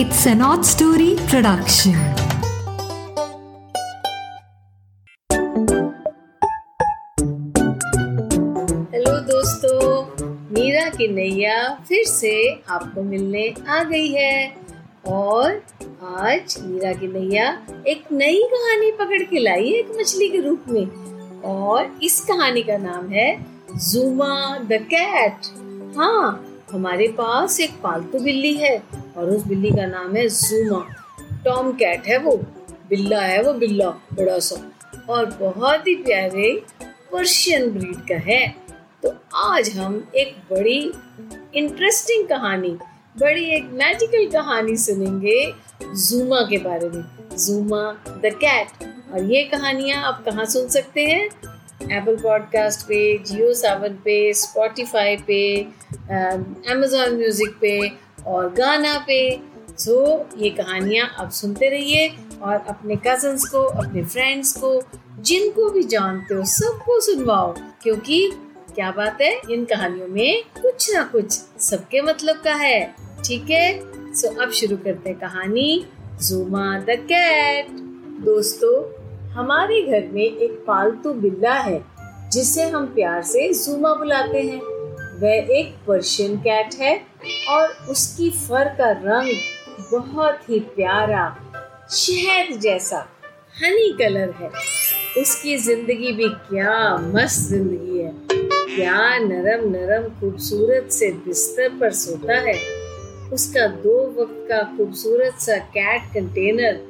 It's an odd story production. Hello दोस्तों, मीरा की नैया फिर से आपको मिलने आ गई है। और आज मीरा की नैया एक नई कहानी पकड़ के लाई है एक मछली के रूप में। और इस कहानी का नाम है जूमा द कैट हाँ हमारे पास एक पालतू बिल्ली है। और उस बिल्ली का नाम है जूमा। टॉम कैट है वो। बिल्ला है वो, बिल्ला, बड़ा सा। और बहुत ही प्यारे पर्शियन ब्रीड का है। तो आज हम एक बड़ी इंटरेस्टिंग कहानी, बड़ी एक मैजिकल कहानी सुनेंगे जूमा के बारे में। Juma the cat. और ये कहानियाँ आप कहाँ सुन सकते हैं? एप्पल पॉडकास्ट पे जियो सावन पे स्पॉटिफाई पे अमेजोन म्यूज़िक पे और गाना पे। सो so, ये कहानियाँ आप सुनते रहिए और अपने कजन्स को अपने फ्रेंड्स को जिनको भी जानते हो सबको सुनवाओ क्योंकि क्या बात है इन कहानियों में कुछ ना कुछ सबके मतलब का है। ठीक है? सो अब शुरू करते हैं कहानी जूमा द कैट दोस्तों हमारे घर में एक पालतू बिल्ला है जिसे हम प्यार से जूमा बुलाते हैं। वह एक पर्शियन कैट है और उसकी फर का रंग बहुत ही प्यारा, शहद जैसा, हनी कलर है। उसकी ज़िंदगी भी क्या मस्त ज़िंदगी है। क्या नरम नरम खूबसूरत से बिस्तर पर सोता है। उसका दो वक्त का खूबसूरत सा कैट कंटेनर,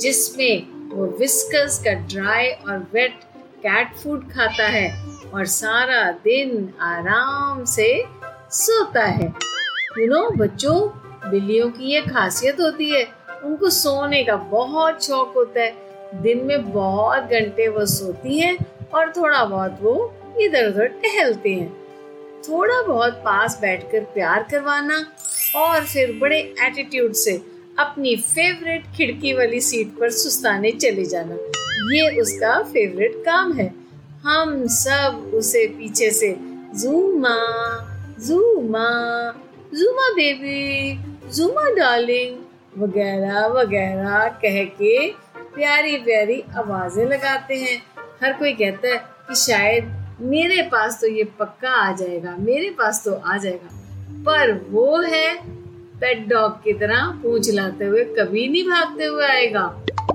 जिसमें वो विस्कस का ड्राई और वेट कैट फ़ूड खाता है। और सारा दिन आराम से सोता है। यू नो बच्चों, बिल्लियों की ये खासियत होती है, उनको सोने का बहुत शौक होता है। दिन में बहुत घंटे वो सोती हैं और थोड़ा बहुत वो इधर उधर टहलते हैं। थोड़ा बहुत पास बैठकर प्यार करवाना और फिर बड़े एटीट्यूड से अपनी फेवरेट खिड़की वाली सीट पर सुस्ताने चले जाना, ये उसका फेवरेट काम है। हम सब उसे पीछे से। जूमा जूमा जूमा बेबी, जूमा डार्लिंग, वगैरह वगैरह कह के प्यारी प्यारी आवाज़ें लगाते हैं। हर कोई कहता है कि शायद मेरे पास तो ये पक्का आ जाएगा, मेरे पास तो आ जाएगा। पर वो है पेट डॉग की तरह पूछ लाते हुए कभी नहीं भागते हुए आएगा।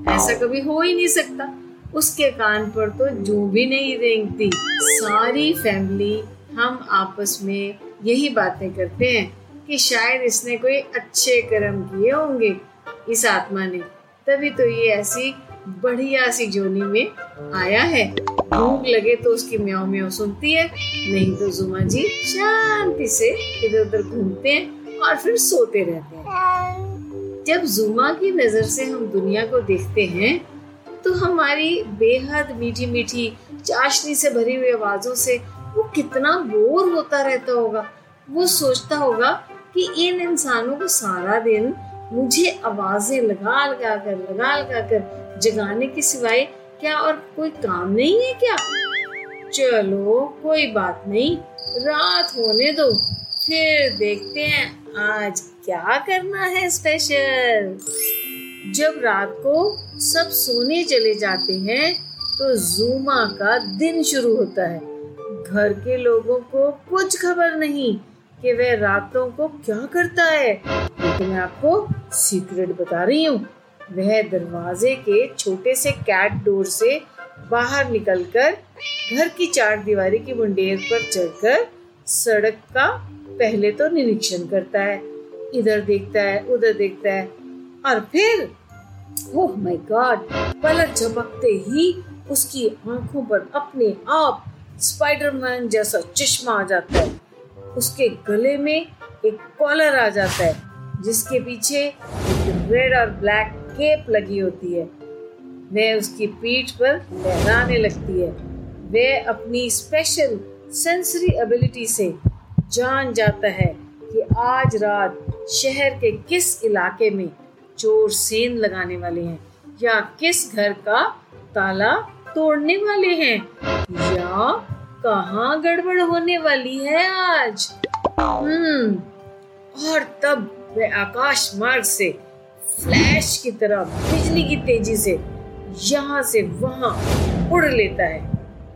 ऐसा कभी हो ही नहीं सकता। उसके कान पर तो जो भी नहीं रेंगती। सारी फैमिली हम आपस में यही बातें करते हैं कि शायद इसने कोई अच्छे कर्म किए होंगे इस आत्मा ने। तभी तो ये ऐसी बढ़िया सी जोनी में आया है। भूख लगे तो उसकी म्याओ म्याओ सुनती है, नहीं तो जुमा जी शांति से इधर उधर घूमते हैं और फिर सोते रहते हैं। जब जुमा की नज़र से हम दुनिया को देखते हैं तो हमारी बेहद मीठी मीठी चाशनी से भरी हुई आवाजों से वो कितना बोर होता रहता होगा। वो सोचता होगा कि इन इंसानों को सारा दिन मुझे आवाज़ें लगा लगा कर लगा लगा कर जगाने के सिवाय क्या और कोई काम नहीं है क्या? चलो, कोई बात नहीं, रात होने दो, फिर देखते हैं आज क्या करना है स्पेशल जब रात को सब सोने चले जाते हैं तो जूमा का दिन शुरू होता है। घर के लोगों को कुछ खबर नहीं कि वह रातों को क्या करता है। लेकिन मैं आपको सीक्रेट बता रही हूँ, वह दरवाजे के छोटे से कैट डोर से बाहर निकलकर घर की चार दीवारी की मुंडेर पर चढ़कर सड़क का पहले तो निरीक्षण करता है। इधर देखता है, उधर देखता है। और फिर ओह माय गॉड पलक झपकते ही उसकी आँखों पर अपने आप स्पाइडरमैन जैसा चश्मा आ जाता है। उसके गले में एक कॉलर आ जाता है, जिसके पीछे एक रेड और ब्लैक केप लगी होती है। वह उसकी पीठ पर लहराने लगती है। वह अपनी स्पेशल सेंसरी एबिलिटी से जान जाता है कि आज रात शहर के किस इलाके में चोर सेन लगाने वाले हैं या किस घर का ताला तोड़ने वाले हैं? या कहाँ गड़बड़ होने वाली है आज? हम्म और तब वह आकाश मार्ग से फ्लैश की तरह बिजली की तेज़ी से यहाँ से वहाँ उड़ लेता है।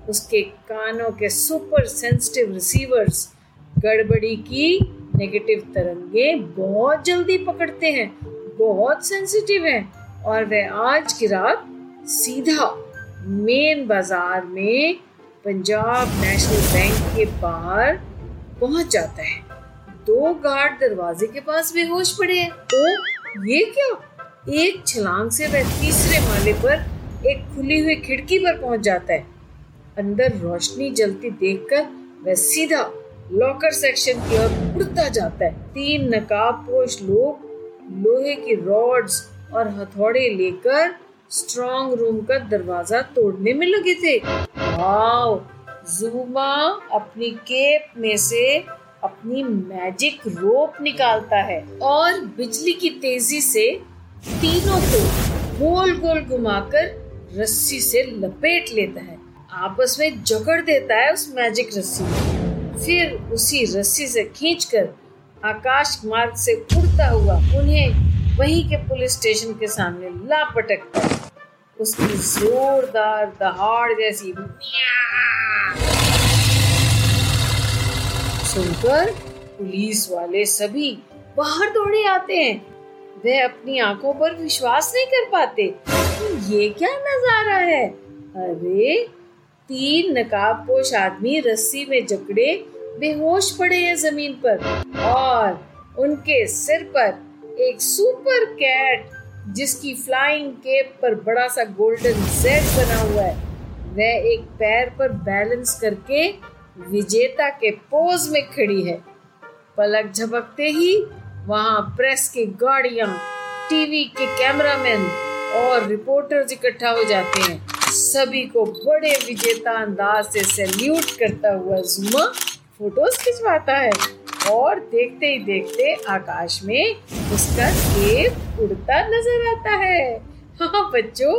उसके कानों के सुपर सेंसिटिव रिसीवर्स गड़बड़ी की नेगेटिव तरंगे बहुत जल्दी पकड़ते हैं। बहुत सेंसिटिव हैं। और वह आज की रात सीधा मेन बाज़ार में पंजाब नेशनल बैंक के बाहर पहुँच जाता है। दो गार्ड दरवाजे के पास बेहोश पड़े हैं। तो ये क्या? एक छलांग से वह तीसरे माले पर एक खुली हुई खिड़की पर पहुँच जाता है। अंदर रोशनी जलती देखकर वह सीधा लॉकर सेक्शन की ओर उड़ता जाता है। तीन नकाबपोश लोग लोहे की रॉड्स और हथौड़े लेकर स्ट्रॉन्ग रूम का दरवाज़ा तोड़ने में लगे थे। वाओ जूमा अपनी केप में से अपनी मैजिक रोप निकालता है और बिजली की तेज़ी से तीनों को गोल गोल घुमाकर रस्सी से लपेट लेता है। आपस में जकड़ देता है उस मैजिक रस्सी फिर उसी रस्सी से खींचकर आकाश मार्ग से उड़ता हुआ उन्हें वहीं के पुलिस स्टेशन के सामने लापटकता है उसकी जोरदार दहाड़ जैसी सुनकर पुलिस वाले सभी बाहर दौड़े आते हैं। वे अपनी आँखों पर विश्वास नहीं कर पाते ये क्या नज़ारा है। अरे, तीन नकाबपोश आदमी रस्सी में जकड़े बेहोश पड़े हैं ज़मीन पर और उनके सिर पर एक सुपर कैट जिसकी फ्लाइंग केप पर बड़ा सा गोल्डन सेट बना हुआ है। वह एक पैर पर बैलेंस करके विजेता के पोज में खड़ी है। पलक झपकते ही वहाँ प्रेस की गाड़ियाँ टीवी के कैमरामैन और रिपोर्टर्स इकट्ठा हो जाते हैं। सभी को बड़े विजेता अंदाज से सैल्यूट करता हुआ जुमा फ़ोटोज़ खिंचवाता है। और देखते ही देखते आकाश में उसका केप उड़ता नज़र आता है। हाँ बच्चों,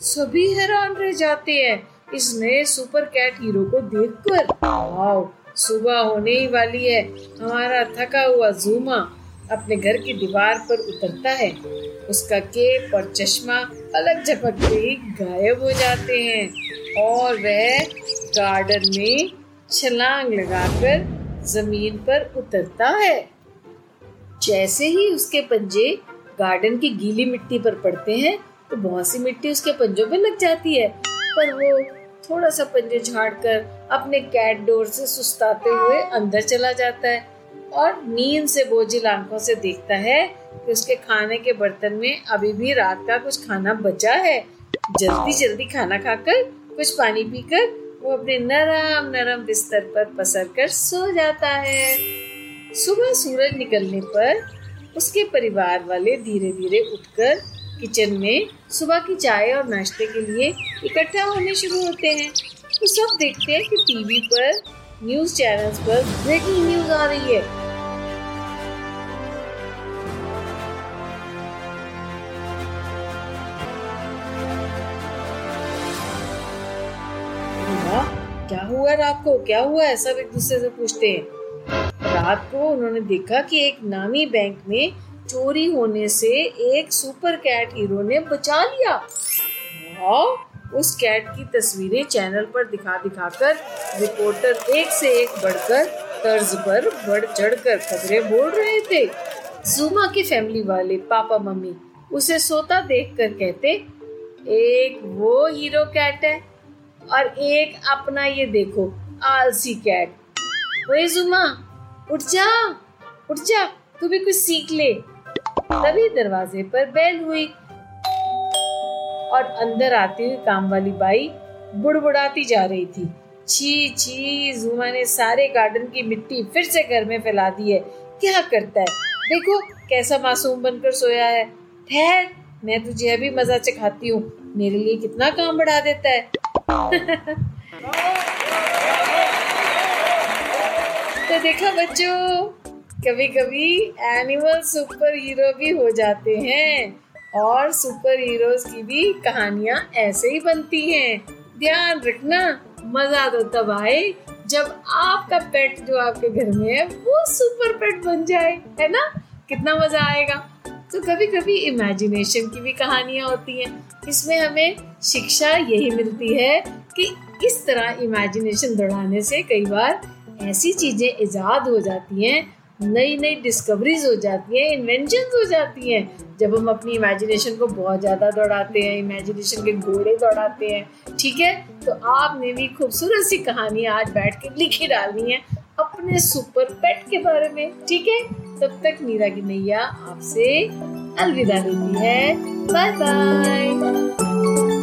सभी हैरान रह जाते हैं इस नए सुपर कैट हीरो को देखकर। वाओ, सुबह होने ही वाली है। हमारा थका हुआ जूमा अपने घर की दीवार पर उतरता है। उसका केप और चश्मा अलग झपकते ही गायब हो जाते हैं। और वह गार्डन में छलांग लगाकर ज़मीन पर उतरता है। जैसे ही उसके पंजे गार्डन की गीली मिट्टी पर पड़ते हैं तो बहुत सी मिट्टी उसके पंजों पे लग जाती है। पर वो थोड़ा सा पंजे झाड़कर अपने कैट डोर से सुस्ताते हुए अंदर चला जाता है और नींद से बोझिल आँखों से देखता है कि उसके खाने के बर्तन में अभी भी रात का कुछ खाना बचा है। जल्दी जल्दी खाना खाकर कुछ पानी पीकर वो अपने नरम नरम बिस्तर पर पसर कर सो जाता है। सुबह सूरज निकलने पर उसके परिवार वाले धीरे धीरे उठकर किचन में सुबह की चाय और नाश्ते के लिए इकट्ठा होने शुरू होते हैं। वो सब देखते हैं कि टीवी पर न्यूज़ चैनल्स पर ब्रेकिंग न्यूज़ आ रही है। रात को क्या हुआ है? सब एक दूसरे से पूछते हैं। रात को उन्होंने देखा कि एक नामी बैंक में चोरी होने से एक सुपर कैट हीरो ने बचा लिया। उस कैट की तस्वीरें चैनल पर दिखा दिखाकर रिपोर्टर एक से एक बढ़कर तर्ज पर बढ़ चढ़कर खबरें बोल रहे थे। जुमा की फैमिली वाले पापा मम्मी उसे सोता देखकर कहते, एक वो हीरो कैट है और एक अपना ये देखो आलसी कैट। ओए जुमा उठ जा उठ जा, तू भी कुछ सीख ले। तभी दरवाजे पर बेल हुई और अंदर आती हुई काम वाली बाई बुड़बुड़ाती जा रही थी। छी छी जुमा ने सारे गार्डन की मिट्टी फिर से घर में फैला दी है। क्या करता है? देखो, कैसा मासूम बनकर सोया है। ठहर, मैं तुझे अभी मज़ा चखाती हूँ। मेरे लिए कितना काम बढ़ा देता है। देखा बच्चों? कभी कभी एनिमल सुपर हीरो भी हो जाते हैं और सुपर हीरोज की भी कहानियाँ ऐसे ही बनती हैं। ध्यान रखना, मज़ा तो तब आए जब आपका पेट जो आपके घर में है, वो सुपर पेट बन जाए, है ना? कितना मज़ा आएगा। तो कभी कभी इमेजिनेशन की भी कहानियाँ होती हैं। इसमें हमें शिक्षा यही मिलती है कि इस तरह इमेजिनेशन दौड़ाने से कई बार ऐसी चीज़ें ईजाद हो जाती हैं नई नई डिस्कवरीज हो जाती हैं इन्वेंशन हो जाती हैं। जब हम अपनी इमेजिनेशन को बहुत ज़्यादा दौड़ाते हैं इमेजिनेशन के घोड़े दौड़ाते हैं, ठीक है? तो आपने भी खूबसूरत सी कहानी आज बैठ के लिखी डालनी है अपने सुपर पेट के बारे में, ठीक है? तब तक मीरा की नैया आपसे अलविदा लेती है। Bye bye